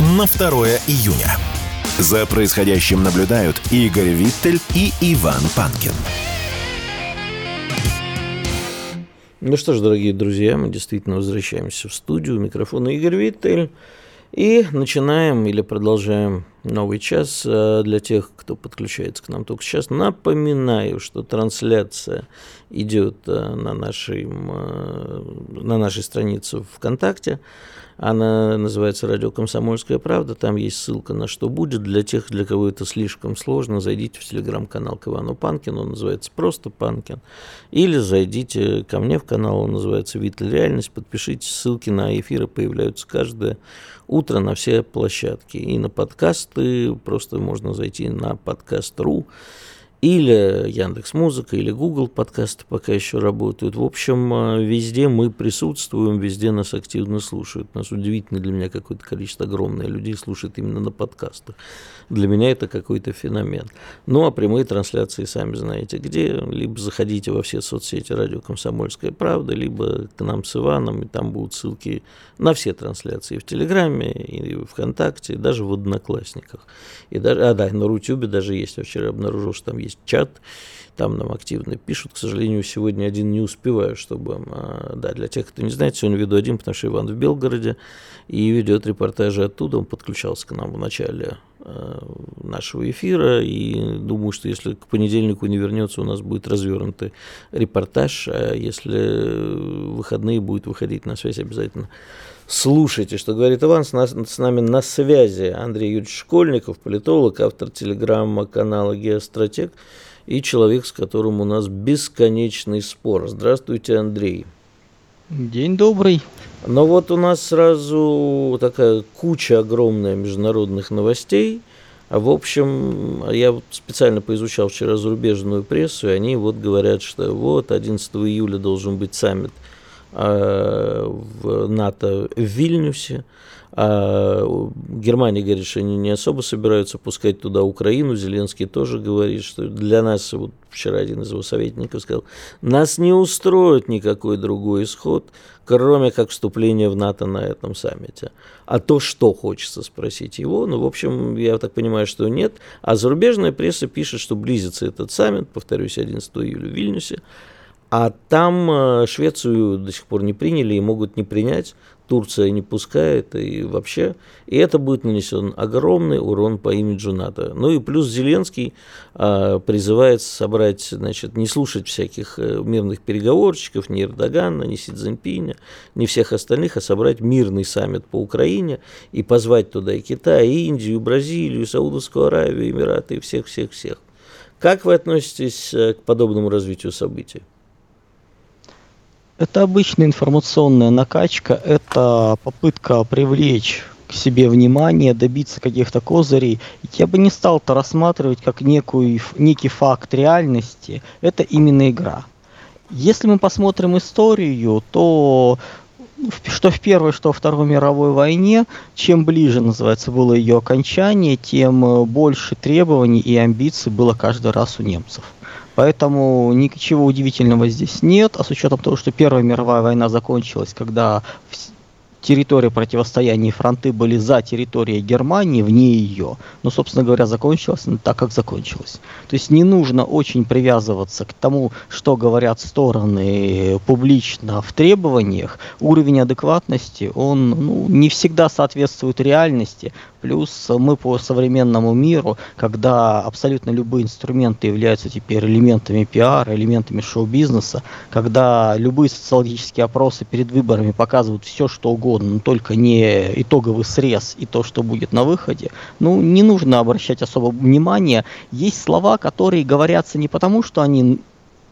на 2 июня. За происходящим наблюдают Игорь Виттель и Иван Панкин. Ну что ж, дорогие друзья, мы действительно возвращаемся в студию. Микрофон Игорь Виттель. И начинаем или продолжаем новый час. Э, для тех, кто подключается к нам только сейчас, напоминаю, что трансляция идет э, на нашей, э, на нашей странице ВКонтакте. Она называется «Радио Комсомольская правда». Там есть ссылка на что будет. Для тех, для кого это слишком сложно, зайдите в телеграм-канал к Ивану Панкину. Он называется просто Панкин. Или зайдите ко мне в канал, он называется «Виталь Реальность». Подпишитесь, ссылки на эфиры появляются каждое утро на все площадки. И на подкасты просто можно зайти на подкаст.ру или Яндекс Музыка, или Google подкасты пока еще работают. В общем, э, везде мы присутствуем, везде нас активно слушают. Нас удивительно для меня какое-то количество огромное людей слушает именно на подкастах. Для меня это какой-то феномен. Ну, а прямые трансляции, сами знаете где. Либо заходите во все соцсети «Радио Комсомольская правда», либо к нам с Иваном, и там будут ссылки на все трансляции в Телеграме, и в ВКонтакте, и даже в Одноклассниках. И даже, а, да, на Рутюбе даже есть. Я вчера обнаружил, что там есть чат, там нам активно пишут. К сожалению, сегодня один не успеваю, чтобы... А, да, для тех, кто не знает, сегодня веду один, потому что Иван в Белгороде, и ведет репортажи оттуда. Он подключался к нам в начале а, нашего эфира, и думаю, что если к понедельнику не вернется, у нас будет развернутый репортаж, а если выходные будет выходить на связь обязательно слушайте, что говорит Иван. С, нас, с нами на связи Андрей Юрьевич Школьников, политолог, автор телеграмма-канала «Геостратег» и человек, с которым у нас бесконечный спор. Здравствуйте, Андрей. День добрый. Но вот у нас сразу такая куча огромная международных новостей. А в общем, я вот специально поизучал вчера зарубежную прессу, и они вот говорят, что вот 11 июля должен быть саммит в НАТО в Вильнюсе. А Германия говорит, что они не особо собираются пускать туда Украину. Зеленский тоже говорит, что для нас, вот вчера один из его советников сказал, нас не устроит никакой другой исход, кроме как вступления в НАТО на этом саммите. А то, что хочется спросить его, ну, в общем, я так понимаю, что нет. А зарубежная пресса пишет, что близится этот саммит, повторюсь, 11 июля в Вильнюсе, а там э, Швецию до сих пор не приняли и могут не принять. Турция не пускает и вообще. И это будет нанесен огромный урон по имиджу НАТО. Ну и плюс Зеленский а, призывает собрать, значит, не слушать всяких э, мирных переговорщиков, ни Эрдогана, ни Си Цзиньпиня, ни всех остальных, а собрать мирный саммит по Украине и позвать туда и Китай, и Индию, и Бразилию, и Саудовскую Аравию, и Эмираты, и всех-всех-всех. Как вы относитесь э, к подобному развитию событий? Это обычная информационная накачка, это попытка привлечь к себе внимание, добиться каких-то козырей. Я бы не стал это рассматривать как некую, некий факт реальности. Это именно игра. Если мы посмотрим историю, то что в Первой, что во Второй мировой войне, чем ближе, называется, было ее окончание, тем э, больше требований и амбиций было каждый раз у немцев. Поэтому ничего удивительного здесь нет, а с учетом того, что Первая мировая война закончилась, когда территории противостояния и фронты были за территорией Германии, вне ее. Но, собственно говоря, закончилась так, как закончилась. То есть не нужно очень привязываться к тому, что говорят стороны публично в требованиях. Уровень адекватности, он ну, не всегда соответствует реальности. Плюс мы по современному миру, когда абсолютно любые инструменты являются теперь элементами пиара, элементами шоу-бизнеса, когда любые социологические опросы перед выборами показывают все, что угодно, но только не итоговый срез и то, что будет на выходе, ну, не нужно обращать особо внимания. Есть слова, которые говорятся не потому, что они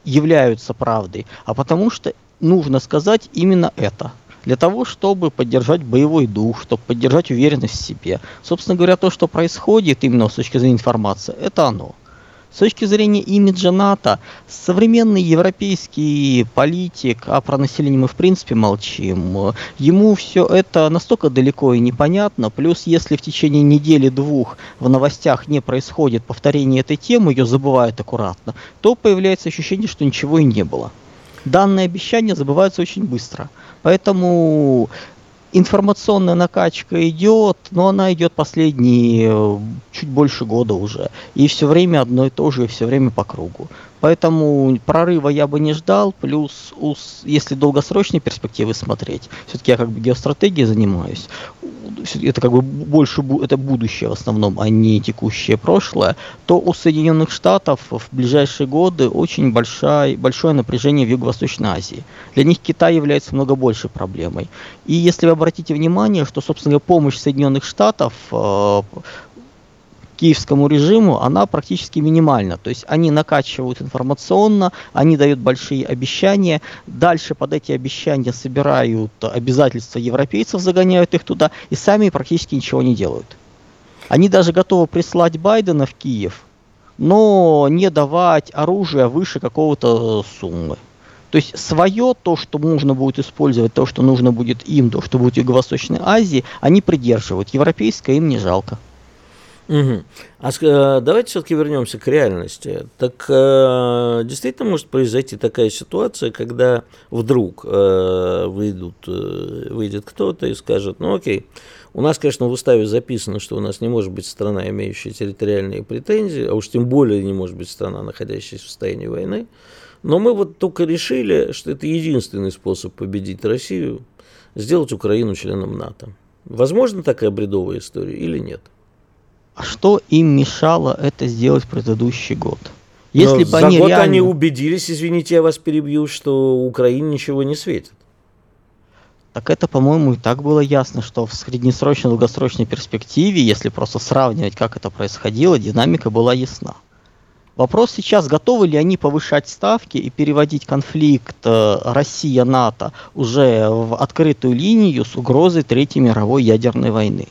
являются правдой, а потому что нужно сказать именно это. Для того, чтобы поддержать боевой дух, чтобы поддержать уверенность в себе. Собственно говоря, то, что происходит именно с точки зрения информации, это оно. С точки зрения имиджа НАТО, современный европейский политик, а про население мы в принципе молчим, ему все это настолько далеко и непонятно, плюс если в течение недели-двух в новостях не происходит повторение этой темы, ее забывают аккуратно, то появляется ощущение, что ничего и не было. Данные обещания забываются очень быстро. Поэтому информационная накачка идет, но она идет последние э, чуть больше года уже. И все время одно и то же, и все время по кругу. Поэтому прорыва я бы не ждал, плюс если долгосрочные перспективы смотреть, все-таки я как бы геостратегией занимаюсь, это как бы больше это будущее в основном, а не текущее прошлое, то у Соединенных Штатов в ближайшие годы очень большая, большое напряжение в Юго-Восточной Азии. Для них Китай является много большей проблемой. И если вы обратите внимание, что, собственно, помощь Соединенных Штатов э, киевскому режиму, она практически минимальна. То есть они накачивают информационно, они дают большие обещания, дальше под эти обещания собирают обязательства европейцев, загоняют их туда, и сами практически ничего не делают. Они даже готовы прислать Байдена в Киев, но не давать оружие выше какого-то суммы. То есть свое, то, что нужно будет использовать, то, что нужно будет им, то, что будет в Юго-Восточной Азии, они придерживают. Европейское им не жалко. Угу. А э, давайте все-таки вернемся к реальности. Так э, действительно может произойти такая ситуация, когда вдруг э, выйдут, э, выйдет кто-то и скажет, ну окей, у нас, конечно, в уставе записано, что у нас не может быть страна, имеющая территориальные претензии, а уж тем более не может быть страна, находящаяся в состоянии войны. Но мы вот только решили, что это единственный способ победить Россию, сделать Украину членом НАТО. Возможно такая бредовая история или нет? А что им мешало это сделать в предыдущий год? Если бы за они год реально... они убедились, извините, я вас перебью, что Украине ничего не светит. Так это, по-моему, и так было ясно, что в среднесрочной, долгосрочной перспективе, если просто сравнивать, как это происходило, динамика была ясна. Вопрос сейчас, готовы ли они повышать ставки и переводить конфликт э, Россия-НАТО уже в открытую линию с угрозой Третьей мировой ядерной войны.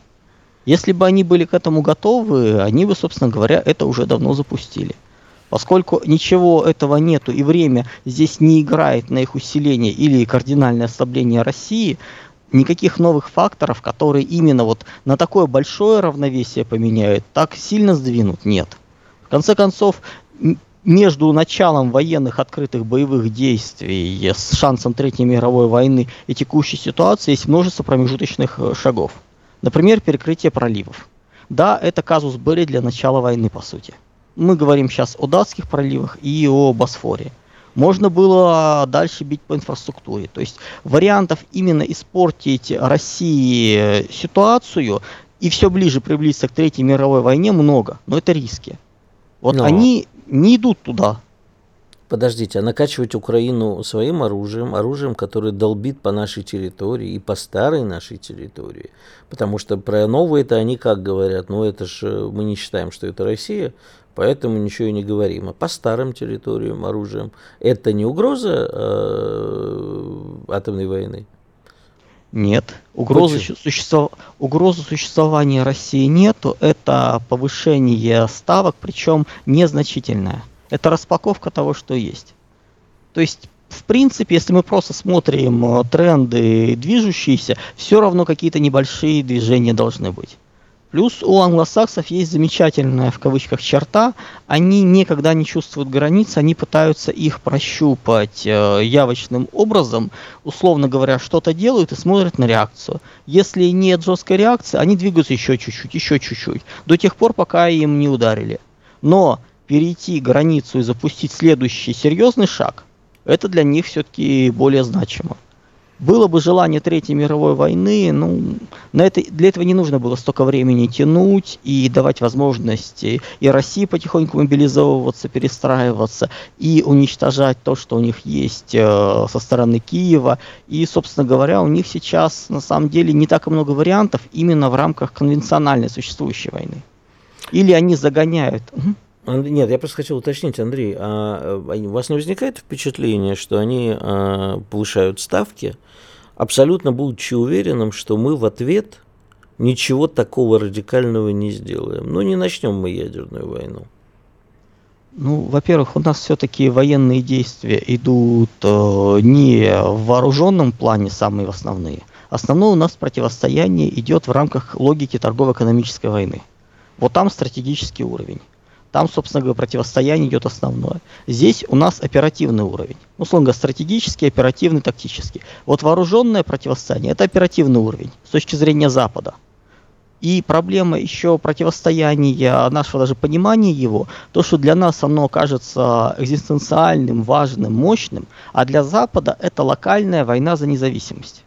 Если бы они были к этому готовы, они бы, собственно говоря, это уже давно запустили. Поскольку ничего этого нету и время здесь не играет на их усиление или кардинальное ослабление России, никаких новых факторов, которые именно вот на такое большое равновесие поменяют, так сильно сдвинут, нет. В конце концов, между началом военных открытых боевых действий с шансом Третьей мировой войны и текущей ситуации есть множество промежуточных э, шагов. Например, перекрытие проливов. Да, это казус были для начала войны, по сути. Мы говорим сейчас о датских проливах и о Босфоре. Можно было дальше бить по инфраструктуре. То есть вариантов именно испортить России ситуацию и все ближе приблизиться к Третьей мировой войне много, но это риски. Вот но... они не идут туда. Подождите, а накачивать Украину своим оружием, оружием, которое долбит по нашей территории и по старой нашей территории, потому что про новые-то они как говорят, ну это же э, мы не считаем, что это Россия, поэтому ничего и не говорим. А по старым территориям оружием это не угроза э, атомной войны? Нет. Угрозы, существов... Угрозы существования России нету. Это повышение ставок, причем незначительное. Это распаковка того, что есть. То есть, в принципе, если мы просто смотрим э, тренды движущиеся, все равно какие-то небольшие движения должны быть. Плюс у англосаксов есть замечательная в кавычках черта, они никогда не чувствуют границ, они пытаются их прощупать э, явочным образом, условно говоря, что-то делают и смотрят на реакцию. Если нет жесткой реакции, они двигаются еще чуть-чуть, еще чуть-чуть, до тех пор, пока им не ударили. Но перейти границу и запустить следующий серьезный шаг, это для них все-таки более значимо. Было бы желание Третьей мировой войны, ну, на это, для этого не нужно было столько времени тянуть и давать возможности и России потихоньку мобилизовываться, перестраиваться, и уничтожать то, что у них есть э, со стороны Киева. И, собственно говоря, у них сейчас на самом деле не так много вариантов именно в рамках конвенциональной существующей войны. Или они загоняют. Угу. Нет, я просто хотел уточнить, Андрей, а, а у вас не возникает впечатление, что они а, повышают ставки, абсолютно будучи уверенным, что мы в ответ ничего такого радикального не сделаем. Ну, не начнем мы ядерную войну. Ну, во-первых, у нас все-таки военные действия идут э, не в вооруженном плане самые основные. Основное у нас противостояние идет в рамках логики торгово-экономической войны. Вот там стратегический уровень. Там, собственно говоря, противостояние идет основное. Здесь у нас оперативный уровень. Условно говоря, стратегический, оперативный, тактический. Вот вооруженное противостояние – это оперативный уровень с точки зрения Запада. И проблема еще противостояния, нашего даже понимания его, то, что для нас оно кажется экзистенциальным, важным, мощным, а для Запада это локальная война за независимость.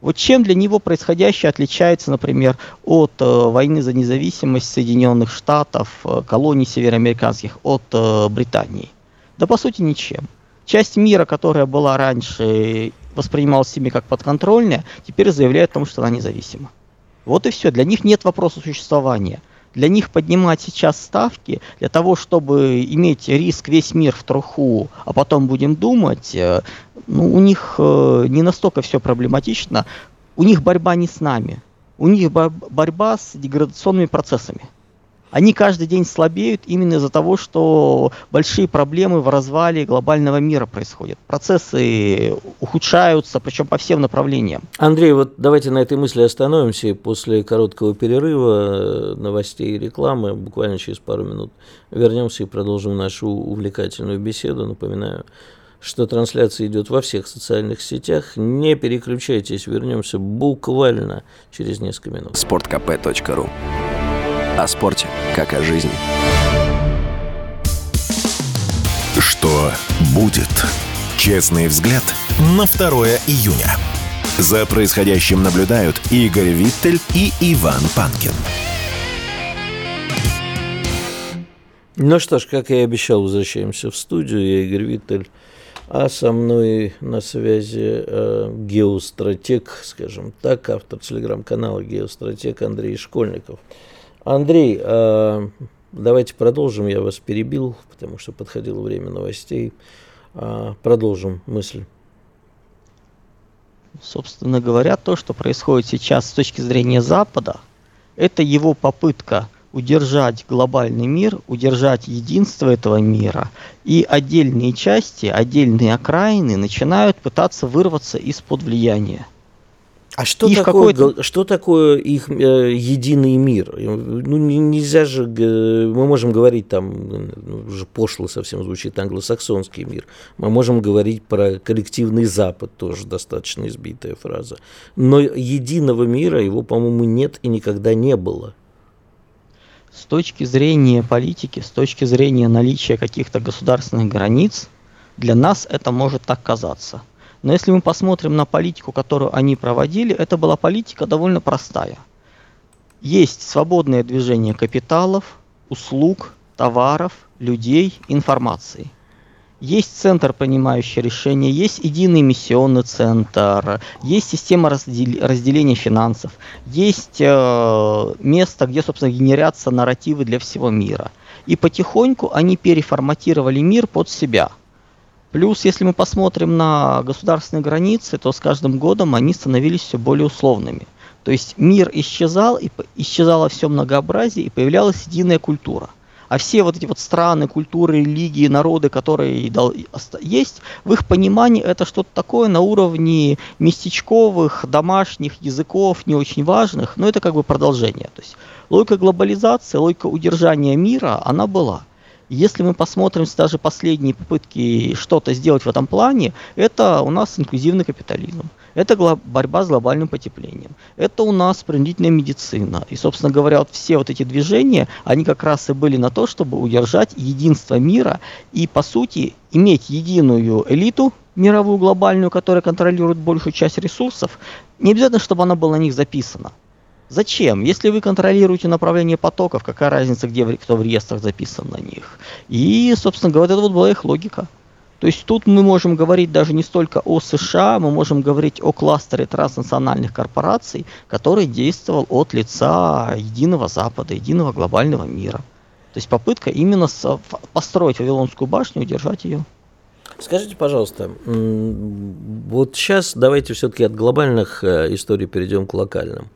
Вот чем для него происходящее отличается, например, от э, войны за независимость Соединенных Штатов, э, колоний североамериканских, от э, Британии? Да по сути ничем. Часть мира, которая была раньше, воспринималась ими как подконтрольная, теперь заявляет о том, что она независима. Вот и все. Для них нет вопроса существования. Для них поднимать сейчас ставки для того, чтобы иметь риск весь мир в труху, а потом будем думать, э, ну, у них э, не настолько все проблематично. У них борьба не с нами. У них борьба с деградационными процессами они каждый день слабеют именно из-за того, что большие проблемы в развале глобального мира происходят. Процессы ухудшаются, причем по всем направлениям. Андрей, вот давайте на этой мысли остановимся и после короткого перерыва э, новостей и рекламы, буквально через пару минут, вернемся и продолжим нашу увлекательную беседу. Напоминаю, что трансляция идет во всех социальных сетях. Не переключайтесь, вернемся буквально через несколько минут. sportkp.ru о спорте, как о жизни. Что будет? Честный взгляд на 2 июня. За происходящим наблюдают Игорь Виттель и Иван Панкин. Ну что ж, как я и обещал, возвращаемся в студию. Я Игорь Виттель. А со мной на связи э, геостратег, скажем так, автор телеграм-канала «Геостратег» Андрей Школьников. Андрей, э, давайте продолжим. Я вас перебил, потому что подходило время новостей. Э, продолжим мысль. Собственно говоря, то, что происходит сейчас с точки зрения Запада, это его попытка удержать глобальный мир, удержать единство этого мира, и отдельные части, отдельные окраины начинают пытаться вырваться из-под влияния. А что их такое, что такое их э, единый мир? Ну, нельзя же, мы можем говорить там, ну, уже пошло совсем звучит, англосаксонский мир. Мы можем говорить про коллективный Запад, тоже достаточно избитая фраза. Но единого мира его, по-моему, нет и никогда не было. С точки зрения политики, с точки зрения наличия каких-то государственных границ, для нас это может так казаться – но если мы посмотрим на политику, которую они проводили, это была политика довольно простая. Есть свободное движение капиталов, услуг, товаров, людей, информации. Есть центр, принимающий решения, есть единый миссионный центр, есть система раздел- разделения финансов, есть э, место, где, собственно, генерятся нарративы для всего мира. И потихоньку они переформатировали мир под себя – Плюс, если мы посмотрим на государственные границы, то с каждым годом они становились все более условными. То есть мир исчезал, и исчезало все многообразие, и появлялась единая культура. А все вот эти вот страны, культуры, религии, народы, которые есть, в их понимании это что-то такое на уровне местечковых, домашних языков, не очень важных, но это как бы продолжение. То есть логика глобализации, логика удержания мира, она была. Если мы посмотрим даже последние попытки что-то сделать в этом плане, это у нас инклюзивный капитализм. Это борьба с глобальным потеплением. Это у нас принудительная медицина. И, собственно говоря, вот все вот эти движения, они как раз и были на то, чтобы удержать единство мира и, по сути, иметь единую элиту мировую глобальную, которая контролирует большую часть ресурсов. Не обязательно, чтобы она была на них записана. Зачем? Если вы контролируете направление потоков, какая разница, где кто в реестрах записан на них? И, собственно говоря, это вот была их логика. То есть тут мы можем говорить даже не столько о США, мы можем говорить о кластере транснациональных корпораций, который действовал от лица единого Запада, единого глобального мира. То есть попытка именно построить Вавилонскую башню и удержать ее. Скажите, пожалуйста, вот сейчас давайте все-таки от глобальных э, историй перейдем к локальным.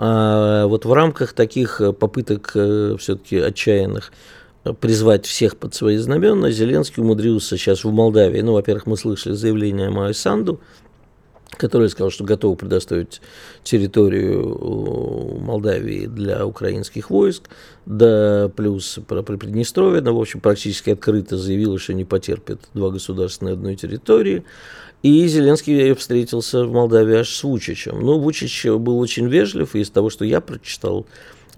А вот в рамках таких э, попыток э, все-таки отчаянных призвать всех под свои знамена, Зеленский умудрился сейчас в Молдавии, ну, во-первых, мы слышали заявление Майя Санду, который сказал, что готов предоставить территорию Молдавии для украинских войск, да плюс про Приднестровье, ну, в общем, практически открыто заявила, что не потерпит два государства на одной территории. И Зеленский встретился в Молдавии аж с Вучичем. Ну, Вучич был очень вежлив, и из того, что я прочитал,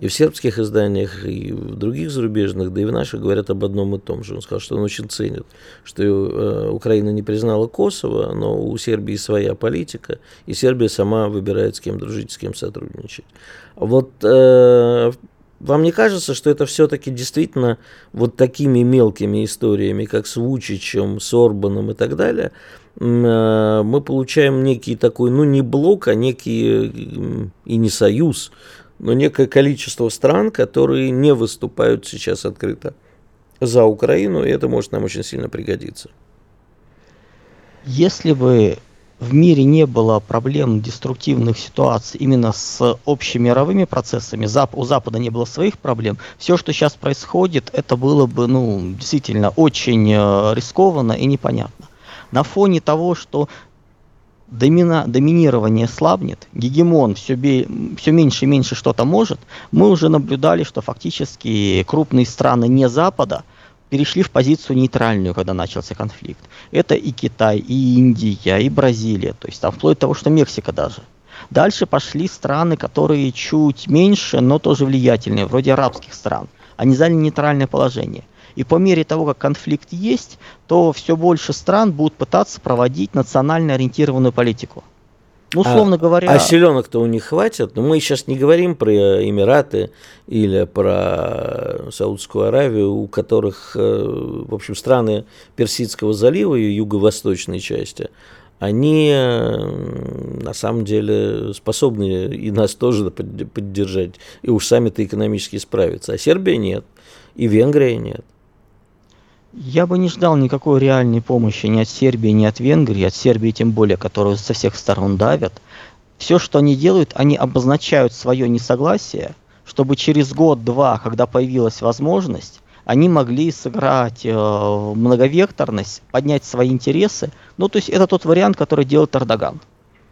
и в сербских изданиях, и в других зарубежных, да и в наших говорят об одном и том же. Он сказал, что он очень ценит, что э, Украина не признала Косово, но у Сербии своя политика, и Сербия сама выбирает, с кем дружить, с кем сотрудничать. Вот э, вам не кажется, что это все-таки действительно вот такими мелкими историями, как с Вучичем, с Орбаном и так далее, э, мы получаем некий такой, ну не блок, а некий и не союз, но некое количество стран, которые не выступают сейчас открыто за Украину, и это может нам очень сильно пригодиться. Если бы в мире не было проблем деструктивных ситуаций именно с общемировыми процессами, у Запада не было своих проблем, все, что сейчас происходит, это было бы ну, действительно очень э, рискованно и непонятно. На фоне того, что домина, доминирование слабнет, гегемон все, все меньше и меньше что-то может, мы уже наблюдали, что фактически крупные страны не Запада перешли в позицию нейтральную, когда начался конфликт. Это и Китай, и Индия, и Бразилия, то есть там вплоть до того, что Мексика даже. Дальше пошли страны, которые чуть меньше, но тоже влиятельные, вроде арабских стран. Они заняли нейтральное положение. И по мере того, как конфликт есть, то все больше стран будут пытаться проводить национально ориентированную политику. Ну, условно а, говоря... А селенок-то у них хватит. Но мы сейчас не говорим про Эмираты или про Саудовскую Аравию, у которых, э, в общем, страны Персидского залива и юго-восточной части, они на самом деле способны и нас тоже поддержать, и уж сами-то экономически справиться. А Сербия нет, и Венгрия нет. Я бы не ждал никакой реальной помощи ни от Сербии, ни от Венгрии, от Сербии тем более, которую со всех сторон давят. Все, что они делают, они обозначают свое несогласие, чтобы через год-два, когда появилась возможность, они могли сыграть э, многовекторность, поднять свои интересы. Ну, то есть это тот вариант, который делает Эрдоган,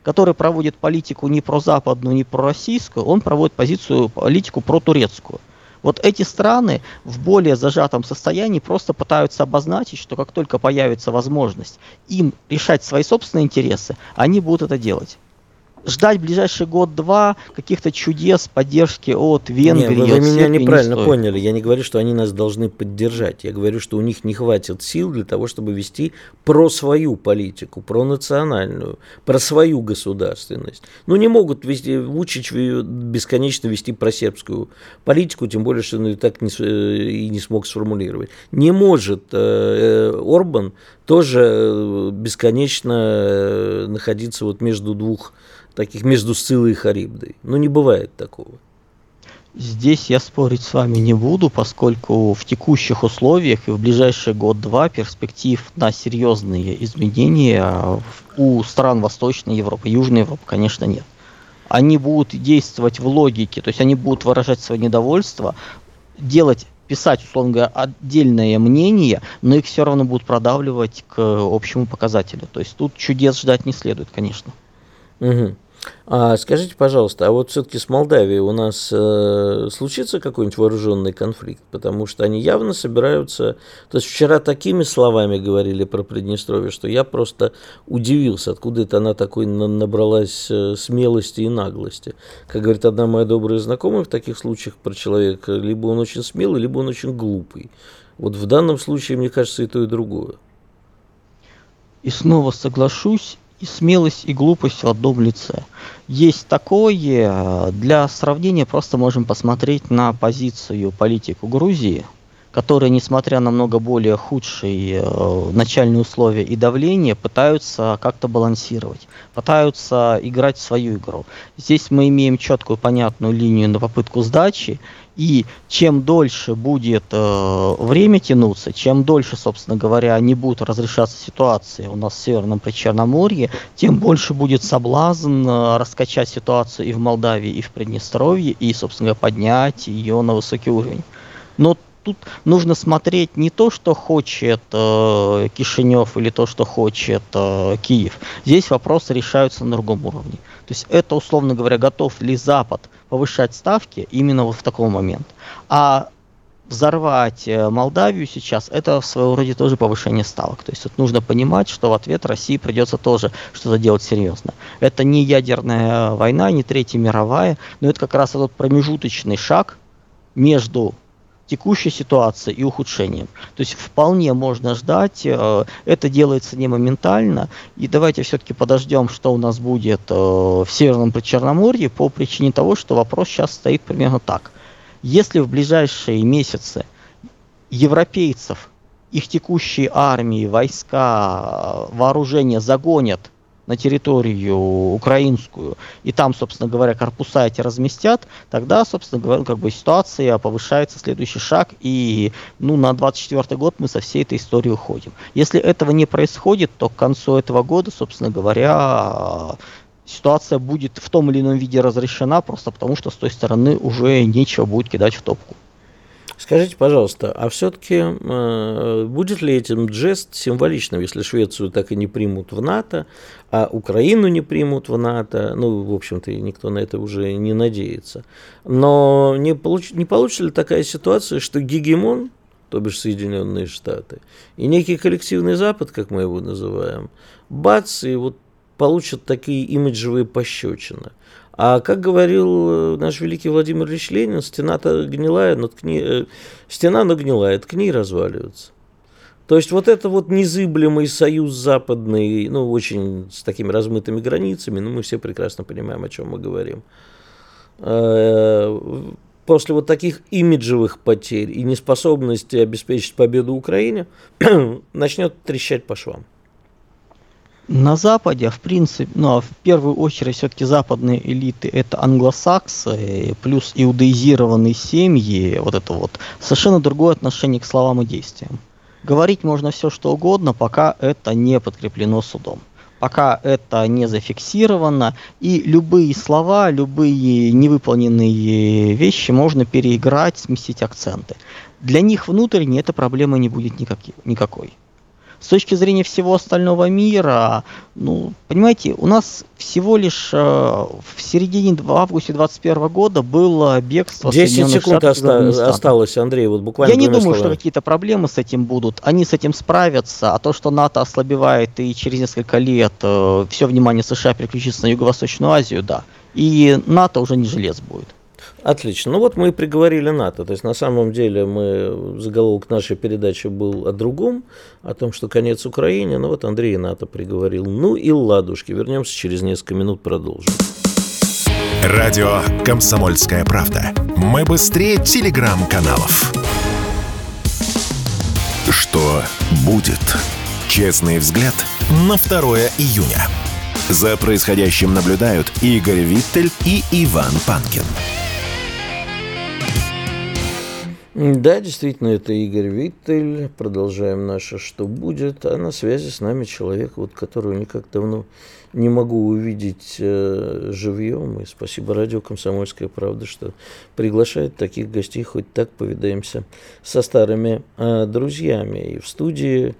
который проводит политику не про западную, не про российскую, он проводит позицию, политику про турецкую. Вот эти страны в более зажатом состоянии просто пытаются обозначить, что как только появится возможность им решать свои собственные интересы, они будут это делать ждать ближайший год-два каких-то чудес, поддержки от Венгрии. Не, вы, вы меня неправильно не поняли. Я не говорю, что они нас должны поддержать. Я говорю, что у них не хватит сил для того, чтобы вести про свою политику, про национальную, про свою государственность. Ну, не могут вести, Вучич бесконечно вести про сербскую политику, тем более, что он и так не, и не смог сформулировать. Не может э, э Орбан тоже э, бесконечно э, находиться вот между двух таких между Сцилой и Харибдой. Но не бывает такого. Здесь я спорить с вами не буду, поскольку в текущих условиях и в ближайший год-два перспектив на серьезные изменения у стран Восточной Европы, Южной Европы, конечно, нет. Они будут действовать в логике, то есть они будут выражать свое недовольство, делать писать, условно говоря, отдельное мнение, но их все равно будут продавливать к общему показателю. То есть тут чудес ждать не следует, конечно. Угу. А скажите, пожалуйста, а вот все-таки с Молдавией у нас э, случится какой-нибудь вооруженный конфликт? Потому что они явно собираются... То есть вчера такими словами говорили про Приднестровье, что я просто удивился, откуда это она такой набралась э, смелости и наглости. Как говорит одна моя добрая знакомая в таких случаях про человека, либо он очень смелый, либо он очень глупый. Вот в данном случае, мне кажется, и то, и другое. И снова соглашусь, и смелость, и глупость в одном лице. Есть такое, для сравнения просто можем посмотреть на позицию политику Грузии, которые, несмотря на много более худшие э, начальные условия и давление, пытаются как-то балансировать, пытаются играть свою игру. Здесь мы имеем четкую, понятную линию на попытку сдачи, и чем дольше будет э, время тянуться, чем дольше, собственно говоря, не будут разрешаться ситуации у нас в Северном Причерноморье, тем больше будет соблазн э, раскачать ситуацию и в Молдавии, и в Приднестровье, и, собственно говоря, поднять ее на высокий уровень. Но тут нужно смотреть не то, что хочет э, Кишинев или то, что хочет э, Киев. Здесь вопросы решаются на другом уровне. То есть это, условно говоря, готов ли Запад повышать ставки именно вот в такой момент. А взорвать э, Молдавию сейчас, это в своем роде тоже повышение ставок. То есть тут нужно понимать, что в ответ России придется тоже что-то делать серьезно. Это не ядерная война, не Третья мировая, но это как раз этот промежуточный шаг между текущей ситуации и ухудшением. То есть вполне можно ждать, э, это делается не моментально, и давайте все-таки подождем, что у нас будет э, в Северном Причерноморье по причине того, что вопрос сейчас стоит примерно так. Если в ближайшие месяцы европейцев, их текущие армии, войска, вооружения загонят на территорию украинскую, и там, собственно говоря, корпуса эти разместят, тогда, собственно говоря, как бы ситуация повышается, следующий шаг, и ну, на 24 год мы со всей этой историей уходим. Если этого не происходит, то к концу этого года, собственно говоря, ситуация будет в том или ином виде разрешена, просто потому что с той стороны уже нечего будет кидать в топку. Скажите, пожалуйста, а все-таки э, будет ли этим жест символичным, если Швецию так и не примут в НАТО, а Украину не примут в НАТО? Ну, в общем-то, никто на это уже не надеется. Но не, получ, не получится ли такая ситуация, что гегемон, то бишь Соединенные Штаты, и некий коллективный Запад, как мы его называем, бац, и вот получат такие имиджевые пощечины. А как говорил э, наш великий Владимир Ильич Ленин, стена-то гнилая, но ткни... Э, стена нагнилая, ткни разваливается. То есть вот это вот незыблемый союз западный, ну, очень с такими размытыми границами, ну, мы все прекрасно понимаем, о чем мы говорим. Э, после вот таких имиджевых потерь и неспособности обеспечить победу Украине начнет трещать по швам. На Западе, в принципе, ну, а в первую очередь все-таки западные элиты это англосаксы, плюс иудеизированные семьи, вот это вот, совершенно другое отношение к словам и действиям. Говорить можно все что угодно, пока это не подкреплено судом. Пока это не зафиксировано, и любые слова, любые невыполненные вещи можно переиграть, сместить акценты. Для них внутренне эта проблема не будет никакой. С точки зрения всего остального мира, ну, понимаете, у нас всего лишь э, в середине в августе 2021 года было бегство 10 секунд оста- осталось, Андрей, вот буквально Я не думаю, словами. что какие-то проблемы с этим будут. Они с этим справятся, а то, что НАТО ослабевает и через несколько лет э, все внимание США переключится на Юго-Восточную Азию, да. И НАТО уже не желез будет. Отлично. Ну вот мы и приговорили НАТО. То есть на самом деле мы заголовок нашей передачи был о другом, о том, что конец Украине. Ну вот Андрей НАТО приговорил. Ну и ладушки. Вернемся через несколько минут, продолжим. Радио «Комсомольская правда». Мы быстрее телеграм-каналов. Что будет? Честный взгляд на 2 июня. За происходящим наблюдают Игорь Виттель и Иван Панкин. Да, действительно, это Игорь Виттель. Продолжаем наше «Что будет?». А на связи с нами человек, вот, которого никак давно не могу увидеть э, живьем. И спасибо радио «Комсомольская правда», что приглашает таких гостей, хоть так повидаемся со старыми э, друзьями. И в студии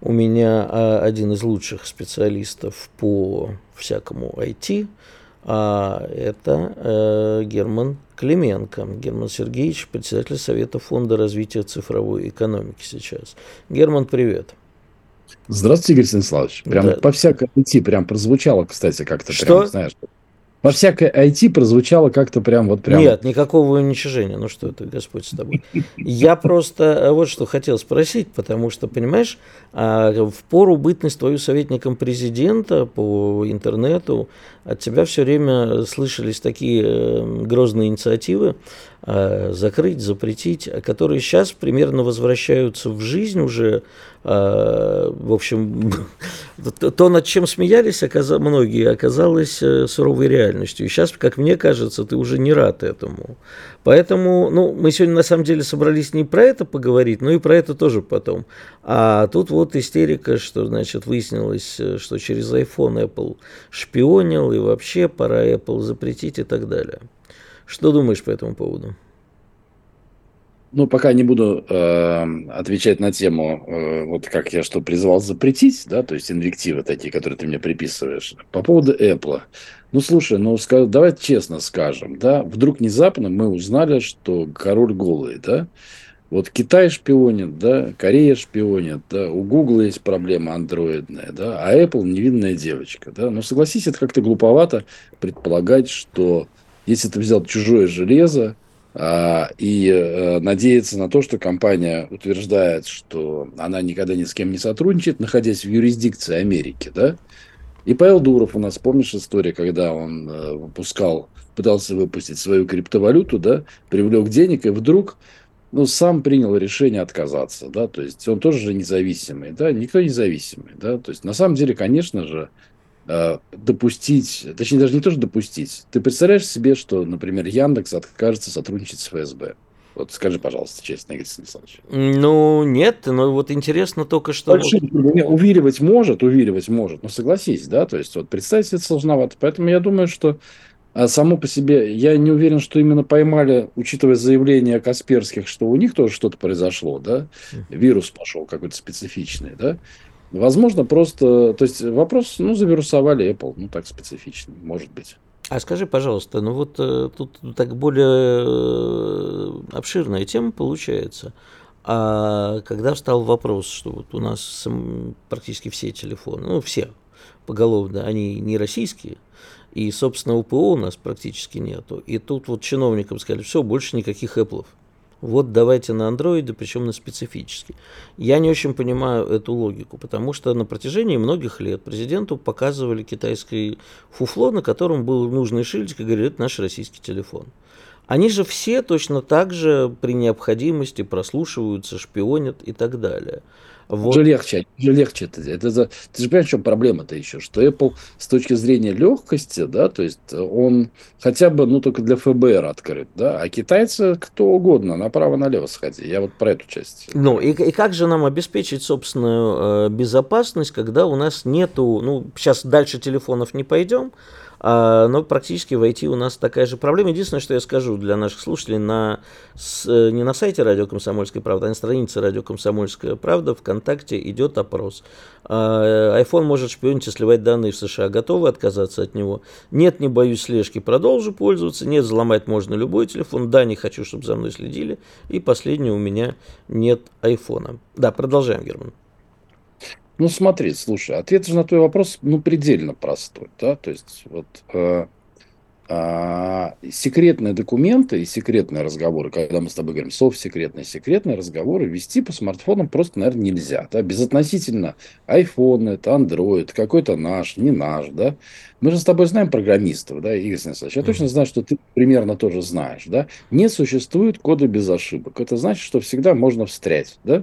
у меня э, один из лучших специалистов по всякому IT – а это э, Герман Клименко, Герман Сергеевич, председатель Совета Фонда развития цифровой экономики сейчас. Герман, привет. Здравствуйте, Игорь Станиславович. Прям да. по всякой идти прям прозвучало, кстати, как-то Что? прям, знаешь. Во всякой IT прозвучало как-то прям вот прям... Нет, никакого уничижения. Ну что это, Господь с тобой. Я просто э, вот что хотел спросить, потому что, понимаешь, а, в пору бытность твою советником президента по интернету от тебя все время слышались такие э, грозные инициативы закрыть, запретить, которые сейчас примерно возвращаются в жизнь уже. Э, в общем, то, над чем смеялись многие, оказалось э, суровой реальностью. И сейчас, как мне кажется, ты уже не рад этому. Поэтому, ну, мы сегодня на самом деле собрались не про это поговорить, но и про это тоже потом. А тут вот истерика, что, значит, выяснилось, что через iPhone Apple шпионил, и вообще пора Apple запретить и так далее. Что думаешь по этому поводу? Ну, пока не буду э, отвечать на тему, э, вот как я что призвал запретить, да, то есть инвективы такие, которые ты мне приписываешь. По поводу Apple. Ну, слушай, ну, сказ, давай честно скажем, да, вдруг внезапно мы узнали, что король голый, да, вот Китай шпионит, да, Корея шпионит, да, у Google есть проблема андроидная, да, а Apple невинная девочка, да. Но согласись, это как-то глуповато предполагать, что если ты взял чужое железо а, и а, надеяться на то, что компания утверждает, что она никогда ни с кем не сотрудничает, находясь в юрисдикции Америки, да? И Павел Дуров у нас, помнишь историю, когда он а, выпускал, пытался выпустить свою криптовалюту, да, привлек денег, и вдруг ну, сам принял решение отказаться, да, то есть он тоже же независимый, да, никто независимый, да, то есть на самом деле, конечно же, Э, допустить, точнее даже не то, что допустить. Ты представляешь себе, что, например, Яндекс откажется сотрудничать с ФСБ? Вот скажи, пожалуйста, честно, Игорь Станиславович. Ну, нет, но вот интересно только, что... Большие, вот... Уверивать может, уверивать может, но согласись, да, то есть вот представить себе сложновато. Поэтому я думаю, что а само по себе, я не уверен, что именно поймали, учитывая заявление Касперских, что у них тоже что-то произошло, да, вирус пошел какой-то специфичный, да, Возможно, просто... То есть вопрос, ну, завирусовали Apple, ну, так специфично, может быть. А скажи, пожалуйста, ну вот э, тут так более э, обширная тема получается. А когда встал вопрос, что вот у нас практически все телефоны, ну все поголовно, они не российские, и, собственно, УПО у нас практически нету. И тут вот чиновникам сказали, все, больше никаких Apple вот давайте на андроиды, причем на специфический. Я не очень понимаю эту логику, потому что на протяжении многих лет президенту показывали китайский фуфло, на котором был нужный шильдик и говорили, это наш российский телефон. Они же все точно так же при необходимости прослушиваются, шпионят и так далее. Вот. Уже легче, уже легче это. это за, ты же понимаешь, в чем проблема-то еще, что Apple с точки зрения легкости, да, то есть он хотя бы, ну, только для ФБР открыт, да, а китайцы кто угодно, направо-налево сходи. Я вот про эту часть. Ну, и, и как же нам обеспечить собственную э, безопасность, когда у нас нету, ну, сейчас дальше телефонов не пойдем, а, но практически в IT у нас такая же проблема. Единственное, что я скажу для наших слушателей, на, с, э, не на сайте Радио Комсомольская правда, а на странице Радио Комсомольская правда ВКонтакте идет опрос. А, iPhone может шпионить и сливать данные в США. Готовы отказаться от него? Нет, не боюсь слежки, продолжу пользоваться. Нет, взломать можно любой телефон. Да, не хочу, чтобы за мной следили. И последнее, у меня нет айфона. Да, продолжаем, Герман. Ну, смотри, слушай, ответ же на твой вопрос, ну, предельно простой, да, то есть вот э, э, секретные документы и секретные разговоры, когда мы с тобой говорим совсекретные, секретные разговоры вести по смартфонам просто, наверное, нельзя, да, безотносительно iPhone, это Android, какой-то наш, не наш, да, мы же с тобой знаем программистов, да, Игорь Станиславович, я точно знаю, что ты примерно тоже знаешь, да, не существует кода без ошибок, это значит, что всегда можно встрять, да,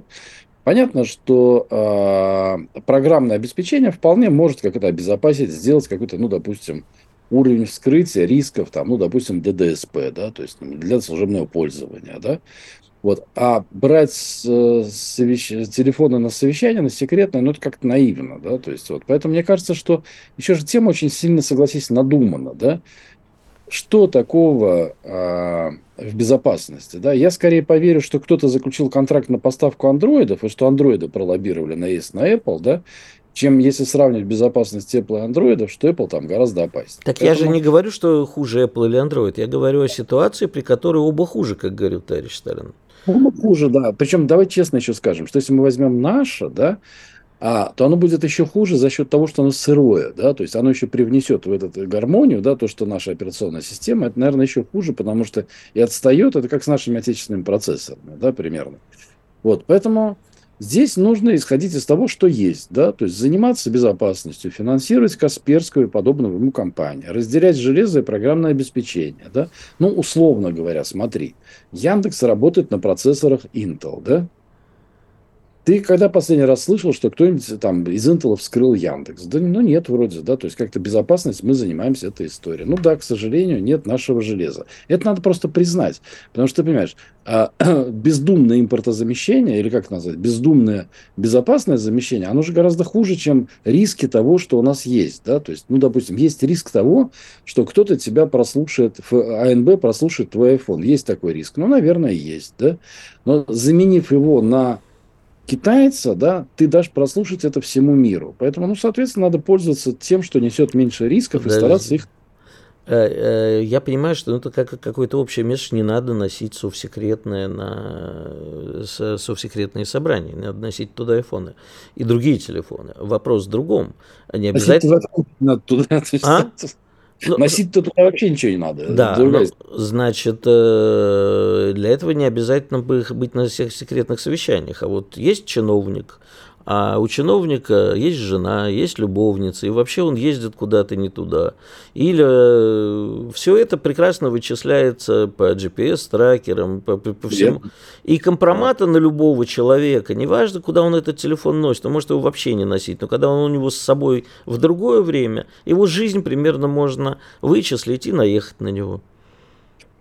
Понятно, что э, программное обеспечение вполне может как это обезопасить, сделать какой-то, ну, допустим, уровень вскрытия рисков, там, ну, допустим, ДДСП, да, то есть для служебного пользования, да. Вот. А брать с, совещ... телефоны на совещание, на секретное, ну, это как-то наивно, да, то есть вот. Поэтому мне кажется, что еще же тема очень сильно, согласись, надумана, да что такого э, в безопасности? Да? Я скорее поверю, что кто-то заключил контракт на поставку андроидов, и что андроиды пролоббировали наезд на Apple, да, чем если сравнивать безопасность Apple и андроидов, что Apple там гораздо опаснее. Так Поэтому... я же не говорю, что хуже Apple или Android. Я говорю о ситуации, при которой оба хуже, как говорил товарищ Сталин. Оба хуже, да. Причем давай честно еще скажем, что если мы возьмем наше, да, а, то оно будет еще хуже за счет того, что оно сырое, да, то есть оно еще привнесет в эту гармонию, да, то, что наша операционная система, это, наверное, еще хуже, потому что и отстает, это как с нашими отечественными процессорами, да, примерно. Вот, поэтому Здесь нужно исходить из того, что есть, да, то есть заниматься безопасностью, финансировать Касперскую и подобного ему компании, разделять железо и программное обеспечение, да. Ну, условно говоря, смотри, Яндекс работает на процессорах Intel, да, ты когда последний раз слышал, что кто-нибудь там из Intel вскрыл Яндекс? Да ну нет, вроде, да, то есть как-то безопасность, мы занимаемся этой историей. Ну да, к сожалению, нет нашего железа. Это надо просто признать, потому что, ты понимаешь, а, бездумное импортозамещение, или как назвать, бездумное безопасное замещение, оно же гораздо хуже, чем риски того, что у нас есть, да, то есть, ну, допустим, есть риск того, что кто-то тебя прослушает, АНБ прослушает твой iPhone, есть такой риск, ну, наверное, есть, да, но заменив его на китайца, да, ты дашь прослушать это всему миру. Поэтому, ну, соответственно, надо пользоваться тем, что несет меньше рисков, Подожди. и стараться их э, э, я понимаю, что ну, это как какое-то общее место, не надо носить совсекретное на совсекретные собрания, надо носить туда айфоны и другие телефоны. Вопрос в другом. Они обязательно... А? Ну, Носить-то туда вообще ничего не надо. Да, ну, значит, э, для этого не обязательно быть на всех секретных совещаниях. А вот есть чиновник, а у чиновника есть жена, есть любовница, и вообще он ездит куда-то не туда. Или э, все это прекрасно вычисляется по GPS-тракерам, по, по, по всему. И компромата на любого человека, неважно, куда он этот телефон носит, он может его вообще не носить, но когда он у него с собой в другое время, его жизнь примерно можно вычислить и наехать на него.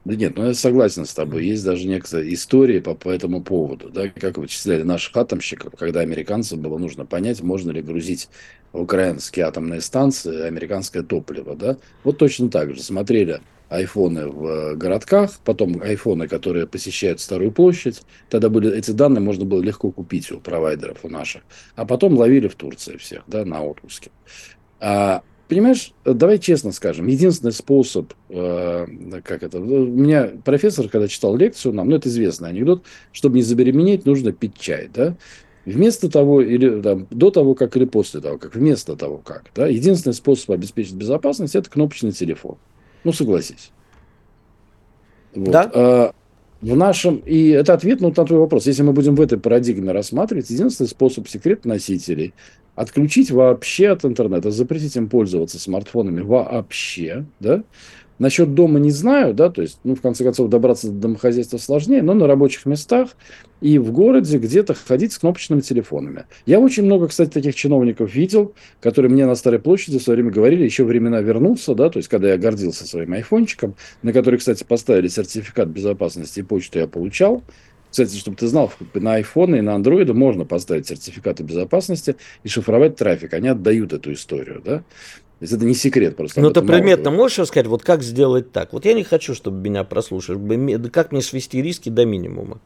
Да нет, ну я согласен с тобой. Есть даже некоторые истории по, по этому поводу, да, как вычисляли наших атомщиков, когда американцам было нужно понять, можно ли грузить в украинские атомные станции американское топливо, да. Вот точно так же смотрели айфоны в э, городках, потом айфоны, которые посещают Старую площадь. Тогда были эти данные можно было легко купить у провайдеров, у наших. А потом ловили в Турции всех, да, на отпуске. А Понимаешь, давай честно скажем, единственный способ, э, как это, у меня профессор, когда читал лекцию нам, ну это известный анекдот, чтобы не забеременеть, нужно пить чай, да, вместо того, или там, до того, как, или после того, как, вместо того, как, да, единственный способ обеспечить безопасность, это кнопочный телефон. Ну, согласись. Вот. Да. А, в нашем, и это ответ ну, на твой вопрос. Если мы будем в этой парадигме рассматривать, единственный способ секрет носителей отключить вообще от интернета, запретить им пользоваться смартфонами вообще, да, Насчет дома не знаю, да, то есть, ну, в конце концов, добраться до домохозяйства сложнее, но на рабочих местах и в городе где-то ходить с кнопочными телефонами. Я очень много, кстати, таких чиновников видел, которые мне на Старой площади в свое время говорили, еще времена вернутся, да, то есть, когда я гордился своим айфончиком, на который, кстати, поставили сертификат безопасности и почту я получал, кстати, чтобы ты знал, на iPhone и на Android можно поставить сертификаты безопасности и шифровать трафик. Они отдают эту историю, да? То есть это не секрет просто. Ну, ты предметно можешь рассказать, вот как сделать так? Вот я не хочу, чтобы меня прослушали. Как мне свести риски до минимума?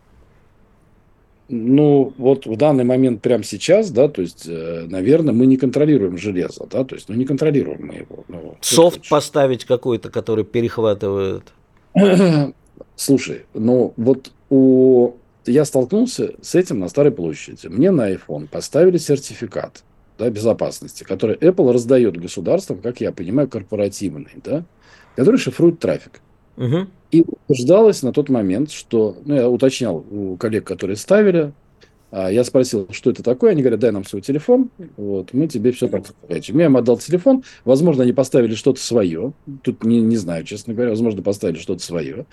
Ну, вот в данный момент, прямо сейчас, да, то есть, э, наверное, мы не контролируем железо, да, то есть, ну, не контролируем мы его. Ну, Софт поставить какой-то, который перехватывает. Слушай, ну, вот у... Я столкнулся с этим на Старой площади. Мне на iPhone поставили сертификат да, безопасности, который Apple раздает государствам, как я понимаю, корпоративный, да, который шифрует трафик. Угу. И утверждалось на тот момент, что, ну, я уточнял у коллег, которые ставили, а я спросил, что это такое, они говорят, дай нам свой телефон, вот, мы тебе все так. Я им отдал телефон, возможно, они поставили что-то свое, тут не, не знаю, честно говоря, возможно, поставили что-то свое,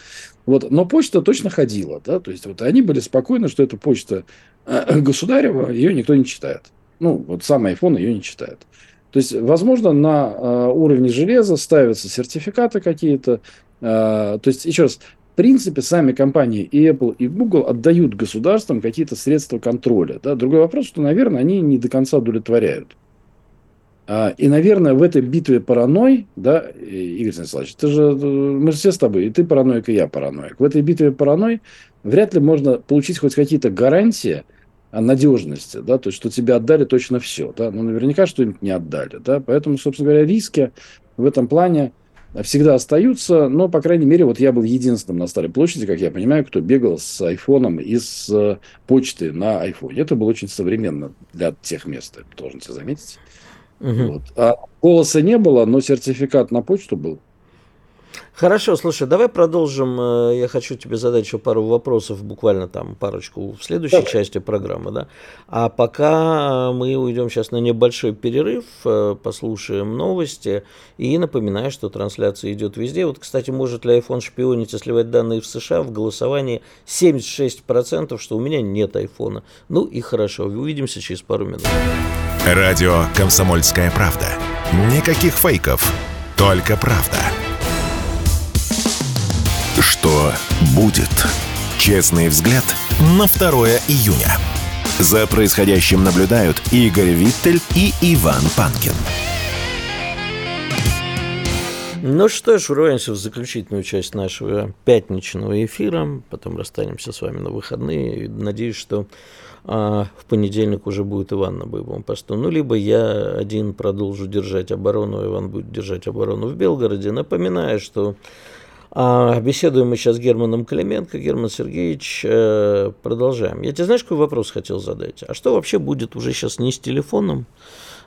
вот, но почта точно ходила, да, то есть вот они были спокойны, что эта почта э, государева, ее никто не читает. Ну, вот сам iPhone ее не читает. То есть, возможно, на э, уровне железа ставятся сертификаты какие-то. Э, то есть, еще раз, в принципе, сами компании и Apple, и Google отдают государствам какие-то средства контроля. Да? Другой вопрос, что, наверное, они не до конца удовлетворяют. А, и, наверное, в этой битве паранойй, да, Игорь Станиславович, ты же, мы же все с тобой, и ты параноик, и я параноик. В этой битве паранойй вряд ли можно получить хоть какие-то гарантии – надежности, да, то есть, что тебе отдали точно все, да, ну, наверняка что-нибудь не отдали, да, поэтому, собственно говоря, риски в этом плане всегда остаются, но, по крайней мере, вот я был единственным на Старой площади, как я понимаю, кто бегал с айфоном из э, почты на айфоне. Это было очень современно для тех мест, должен тебе заметить. Угу. Вот. А голоса не было, но сертификат на почту был. Хорошо, слушай, давай продолжим. Э, я хочу тебе задать еще пару вопросов, буквально там парочку в следующей давай. части программы, да. А пока мы уйдем сейчас на небольшой перерыв, э, послушаем новости и напоминаю, что трансляция идет везде. Вот, кстати, может ли iPhone шпионить и сливать данные в США в голосовании 76%, что у меня нет айфона. Ну и хорошо, увидимся через пару минут. Радио «Комсомольская правда». Никаких фейков, только правда. Что будет? Честный взгляд на 2 июня. За происходящим наблюдают Игорь Виттель и Иван Панкин. Ну что ж, врываемся в заключительную часть нашего пятничного эфира. Потом расстанемся с вами на выходные. Надеюсь, что а в понедельник уже будет Иван на боевом посту. Ну, либо я один продолжу держать оборону, Иван будет держать оборону в Белгороде. Напоминаю, что а, беседуем мы сейчас с Германом Клименко. Герман Сергеевич, э, продолжаем. Я тебе знаешь, какой вопрос хотел задать? А что вообще будет уже сейчас не с телефоном,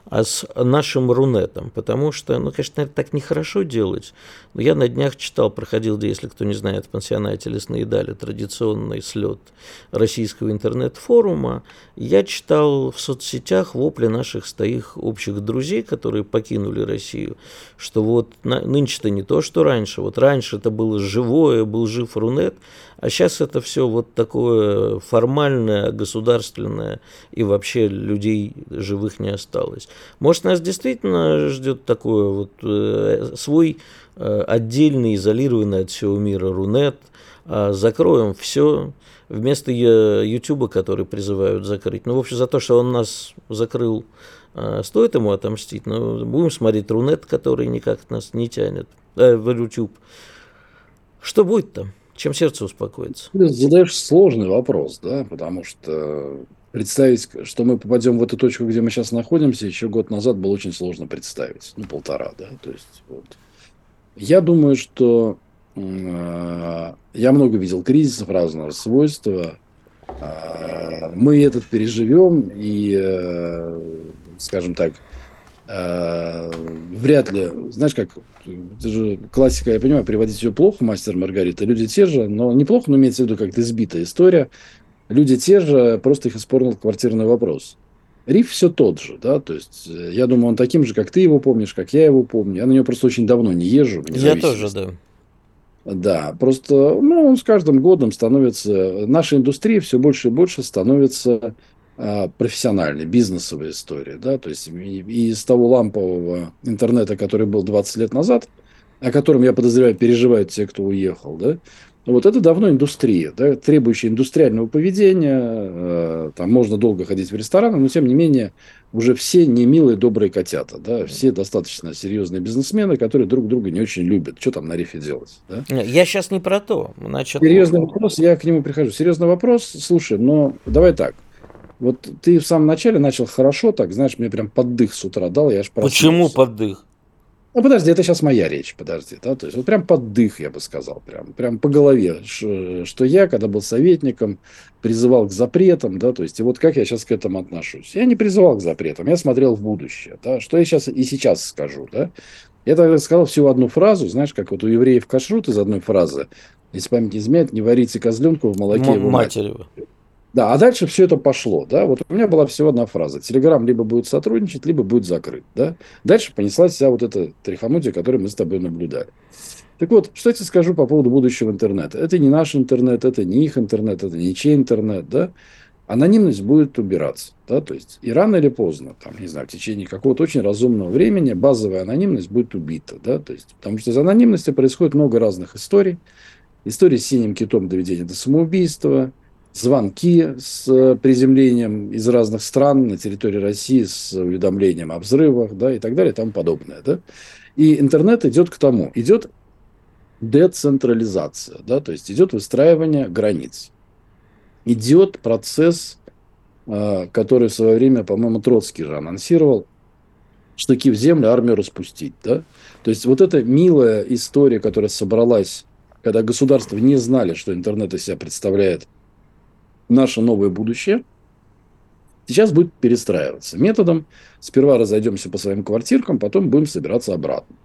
а с нашим Рунетом, потому что, ну, конечно, наверное, так нехорошо делать, но я на днях читал, проходил, если кто не знает, в пансионате «Лесные дали» традиционный слет российского интернет-форума, я читал в соцсетях вопли наших стоих общих друзей, которые покинули Россию, что вот нынче-то не то, что раньше, вот раньше это было живое, был жив Рунет, а сейчас это все вот такое формальное, государственное, и вообще людей живых не осталось. Может, нас действительно ждет такое вот э, свой э, отдельный, изолированный от всего мира Рунет, э, закроем все, вместо Ютуба, который призывают закрыть. Ну, в общем, за то, что он нас закрыл, э, стоит ему отомстить, но будем смотреть Рунет, который никак нас не тянет, э, в YouTube. Что будет там? Чем сердце успокоится? Ты задаешь сложный вопрос, да, потому что представить, что мы попадем в эту точку, где мы сейчас находимся, еще год назад было очень сложно представить. Ну, полтора, да. То есть, вот. Я думаю, что э, я много видел кризисов разного свойства. Э, мы этот переживем и, э, скажем так, вряд ли, знаешь, как это же классика, я понимаю, приводить ее плохо, мастер Маргарита. Люди те же, но неплохо, но имеется в виду как-то избитая история. Люди те же, просто их испортил квартирный вопрос. Риф все тот же, да, то есть э, я думаю, он таким же, как ты его помнишь, как я его помню. Я на него просто очень давно не езжу. Я тоже, да. Да, просто, ну, он с каждым годом становится, наша индустрия все больше и больше становится а, профессиональной, бизнесовой истории, да, то есть из того лампового интернета, который был 20 лет назад, о котором, я подозреваю, переживают те, кто уехал, да, вот это давно индустрия, да, требующая индустриального поведения, э, там можно долго ходить в рестораны, но тем не менее уже все не милые, добрые котята, да, все достаточно серьезные бизнесмены, которые друг друга не очень любят. Что там на рифе делать? Да? Я сейчас не про то. Значит... Серьезный вопрос, я к нему прихожу. Серьезный вопрос, слушай, но давай так – вот ты в самом начале начал хорошо, так, знаешь, мне прям поддых с утра дал, я аж проснулся. Почему поддых? Ну, подожди, это сейчас моя речь, подожди, да, то есть вот прям поддых, я бы сказал, прям, прям по голове, что, что я, когда был советником, призывал к запретам, да, то есть и вот как я сейчас к этому отношусь. Я не призывал к запретам, я смотрел в будущее, да, что я сейчас и сейчас скажу, да. Я тогда сказал всего одну фразу, знаешь, как вот у евреев кашрут из одной фразы, если память не изменяет, не варите козленку в молоке М- его матери. матери. Да, а дальше все это пошло, да, вот у меня была всего одна фраза. Телеграм либо будет сотрудничать, либо будет закрыт, да. Дальше понеслась вся вот эта трихомудия, которую мы с тобой наблюдали. Так вот, что я тебе скажу по поводу будущего интернета. Это не наш интернет, это не их интернет, это не чей интернет, да. Анонимность будет убираться, да, то есть и рано или поздно, там, не знаю, в течение какого-то очень разумного времени базовая анонимность будет убита, да, то есть, потому что из анонимности происходит много разных историй. История с синим китом доведения до самоубийства, звонки с э, приземлением из разных стран на территории России с уведомлением о взрывах, да, и так далее, и тому подобное, да. И интернет идет к тому, идет децентрализация, да, то есть идет выстраивание границ. Идет процесс, э, который в свое время, по-моему, Троцкий же анонсировал, штыки в землю, армию распустить, да. То есть вот эта милая история, которая собралась, когда государства не знали, что интернет из себя представляет наше новое будущее сейчас будет перестраиваться методом сперва разойдемся по своим квартиркам, потом будем собираться обратно.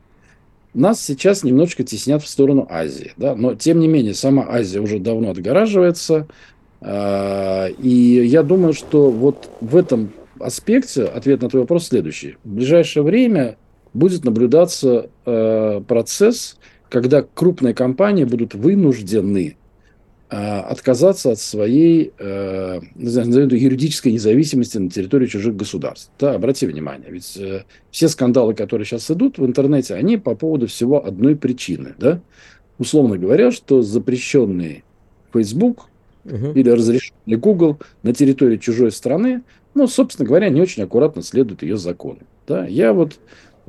нас сейчас немножечко теснят в сторону Азии. Да? Но, тем не менее, сама Азия уже давно отгораживается. Э, и я думаю, что вот в этом аспекте ответ на твой вопрос следующий. В ближайшее время будет наблюдаться э, процесс, когда крупные компании будут вынуждены отказаться от своей э, юридической независимости на территории чужих государств. Да, обрати внимание, ведь э, все скандалы, которые сейчас идут в интернете, они по поводу всего одной причины. Да? Условно говоря, что запрещенный Facebook угу. или разрешенный Google на территории чужой страны, ну, собственно говоря, не очень аккуратно следуют ее законам. Да? Я вот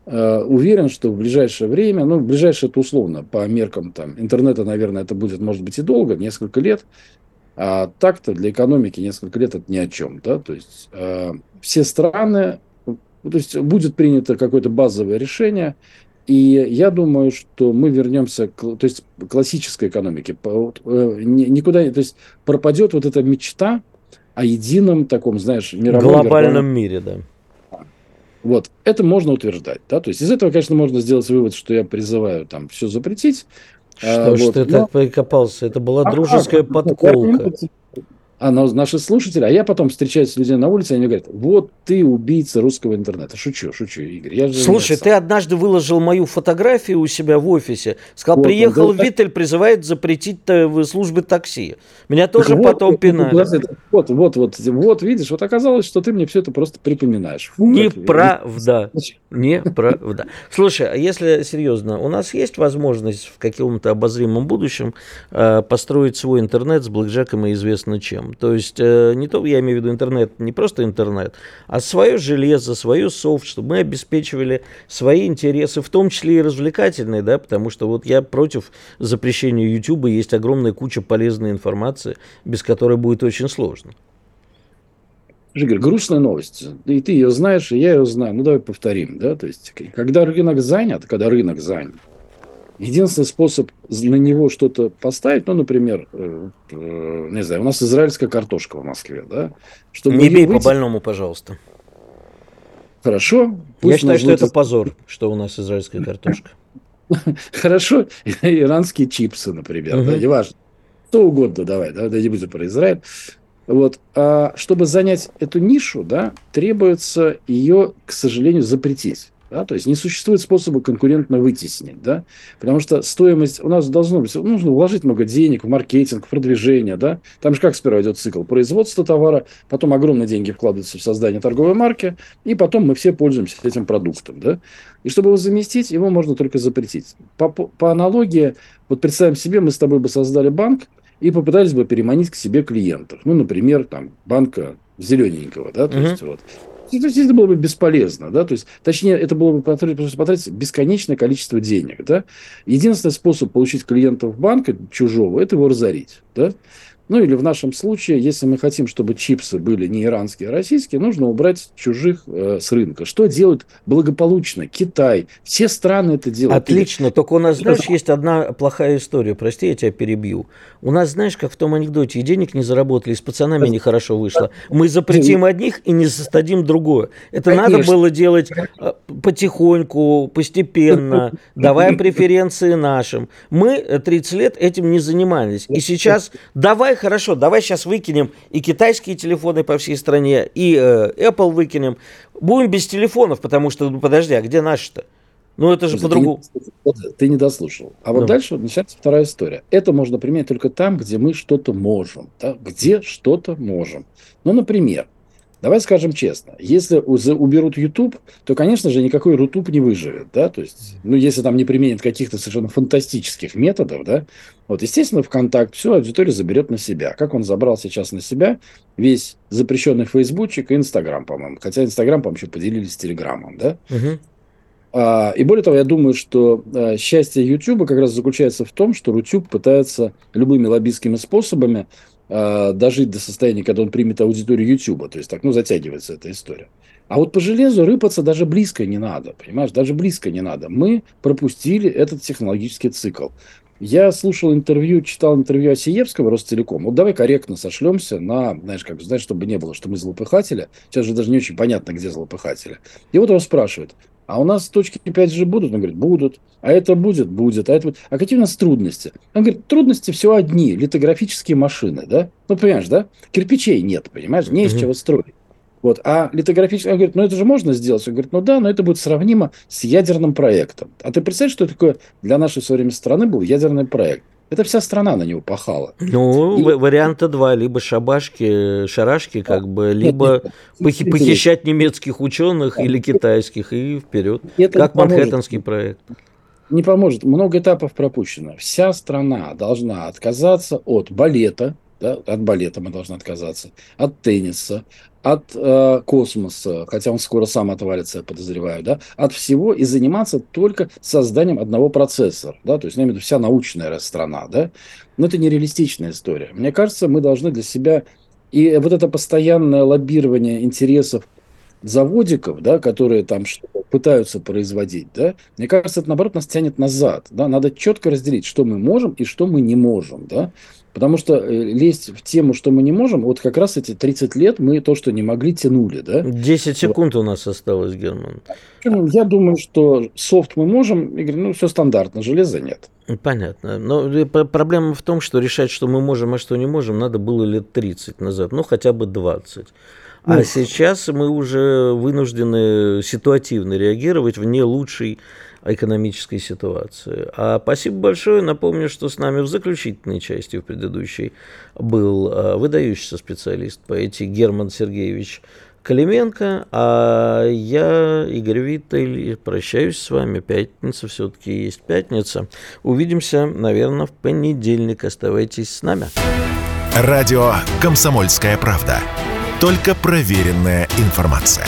уверен, что в ближайшее время, ну, в ближайшее это условно, по меркам там, интернета, наверное, это будет, может быть, и долго, несколько лет, а так-то для экономики несколько лет это ни о чем, да, то есть э, все страны, то есть будет принято какое-то базовое решение, и я думаю, что мы вернемся к то есть, классической экономике. Э, никуда, то есть пропадет вот эта мечта о едином таком, знаешь, мировом... Глобальном мире, да вот, это можно утверждать, да, то есть из этого, конечно, можно сделать вывод, что я призываю там все запретить. Что а, ж вот, ты но... так прикопался? Это была а дружеская как? подколка а наши слушатели, а я потом встречаюсь с людьми на улице, и они говорят, вот ты убийца русского интернета. Шучу, шучу, Игорь. Я же Слушай, ты однажды выложил мою фотографию у себя в офисе, сказал, вот, приехал да, Виттель, призывает запретить в службы такси. Меня тоже вот, потом пинали. Вот, вот, вот, вот, видишь, вот оказалось, что ты мне все это просто припоминаешь. Фу, Неправда. Неправда. Слушай, а если серьезно, у нас есть возможность в каком-то обозримом будущем э, построить свой интернет с блэкджеком и известно чем? То есть э, не то, я имею в виду интернет, не просто интернет, а свое железо, свое софт, чтобы мы обеспечивали свои интересы, в том числе и развлекательные, да, потому что вот я против запрещения YouTube, есть огромная куча полезной информации, без которой будет очень сложно. Жигер, грустная новость. И ты ее знаешь, и я ее знаю. Ну, давай повторим. Да? То есть, когда рынок занят, когда рынок занят, Единственный способ на него что-то поставить, ну, например, э, э, не знаю, у нас израильская картошка в Москве, да? Чтобы не бей выйти... по больному, пожалуйста. Хорошо. Я считаю, что это позор, что у нас израильская картошка. Хорошо, иранские чипсы, например, да, неважно. Что угодно, давай, да, да не будем про Израиль. Вот. А чтобы занять эту нишу, да, требуется ее, к сожалению, запретить. Да? То есть не существует способа конкурентно вытеснить. Да? Потому что стоимость у нас должно быть, нужно вложить много денег в маркетинг, в продвижение. Да? Там же как сперва идет цикл производства товара, потом огромные деньги вкладываются в создание торговой марки, и потом мы все пользуемся этим продуктом. Да? И чтобы его заместить, его можно только запретить. По, по аналогии, вот представим себе, мы с тобой бы создали банк и попытались бы переманить к себе клиентов. Ну, например, там, банка зелененького, да, то uh-huh. есть вот это было бы бесполезно, да, то есть, точнее, это было бы потратить, бесконечное количество денег, да. Единственный способ получить клиентов банка чужого – это его разорить, да. Ну или в нашем случае, если мы хотим, чтобы чипсы были не иранские, а российские, нужно убрать чужих э, с рынка. Что делают благополучно Китай? Все страны это делают. Отлично, только у нас, знаешь, есть одна плохая история. Прости, я тебя перебью. У нас, знаешь, как в том анекдоте, и денег не заработали, и с пацанами нехорошо вышло. Мы запретим одних и не создадим другое. Это Конечно. надо было делать э, потихоньку, постепенно, давая преференции нашим. Мы 30 лет этим не занимались. И сейчас давай хорошо, давай сейчас выкинем и китайские телефоны по всей стране, и э, Apple выкинем. Будем без телефонов, потому что, ну подожди, а где наши-то? Ну, это же по-другому. Ты, ты не дослушал. А вот ну. дальше начинается вторая история. Это можно применять только там, где мы что-то можем. Да? Где что-то можем. Ну, например, Давай скажем честно, если уберут YouTube, то, конечно же, никакой YouTube не выживет, да, то есть, ну, если там не применят каких-то совершенно фантастических методов, да, вот, естественно, ВКонтакт всю аудиторию заберет на себя. Как он забрал сейчас на себя весь запрещенный Фейсбучик и Инстаграм, по-моему, хотя Инстаграм, по-моему, еще поделились с Телеграмом, да, угу. а, и более того, я думаю, что а, счастье YouTube как раз заключается в том, что YouTube пытается любыми лоббистскими способами э, дожить до состояния, когда он примет аудиторию YouTube. То есть так, ну, затягивается эта история. А вот по железу рыпаться даже близко не надо, понимаешь, даже близко не надо. Мы пропустили этот технологический цикл. Я слушал интервью, читал интервью Осиевского, Ростелеком. Вот давай корректно сошлемся на, знаешь, как, знаешь, чтобы не было, что мы злопыхатели. Сейчас же даже не очень понятно, где злопыхатели. И вот его спрашивают, а у нас точки 5G будут? Он говорит, будут. А это будет? Будет. А, это будет. а какие у нас трудности? Он говорит, трудности все одни. Литографические машины, да? Ну, понимаешь, да? Кирпичей нет, понимаешь? Не из чего строить. Вот. А литографический, он говорит, ну это же можно сделать. Он говорит, ну да, но это будет сравнимо с ядерным проектом. А ты представляешь, что такое для нашей современной страны был ядерный проект? Это вся страна на него пахала. Ну, и... варианта два. Либо шабашки, шарашки, как бы, либо нет, нет, похищать немецких ученых да. или китайских и вперед. Это как Манхэттенский проект. Не поможет. Много этапов пропущено. Вся страна должна отказаться от балета, да, от балета мы должны отказаться, от тенниса, от э, космоса, хотя он скоро сам отвалится, я подозреваю, да, от всего и заниматься только созданием одного процессора, да, то есть, я вся научная страна, да, но это нереалистичная история. Мне кажется, мы должны для себя и вот это постоянное лоббирование интересов заводиков, да, которые там пытаются производить, да, мне кажется, это наоборот нас тянет назад, да, надо четко разделить, что мы можем и что мы не можем, да, Потому что э, лезть в тему, что мы не можем, вот как раз эти 30 лет мы то, что не могли, тянули. Да? 10 секунд вот. у нас осталось, Герман. Я думаю, что софт мы можем, Игорь, ну, все стандартно, железа нет. Понятно. Но проблема в том, что решать, что мы можем, а что не можем, надо было лет 30 назад, ну, хотя бы 20. А ну, сейчас мы уже вынуждены ситуативно реагировать в не лучшей экономической ситуации. А спасибо большое. Напомню, что с нами в заключительной части, в предыдущей, был а, выдающийся специалист по эти Герман Сергеевич Калименко, а я, Игорь Виттель, прощаюсь с вами. Пятница все-таки есть пятница. Увидимся, наверное, в понедельник. Оставайтесь с нами. Радио «Комсомольская правда». Только проверенная информация.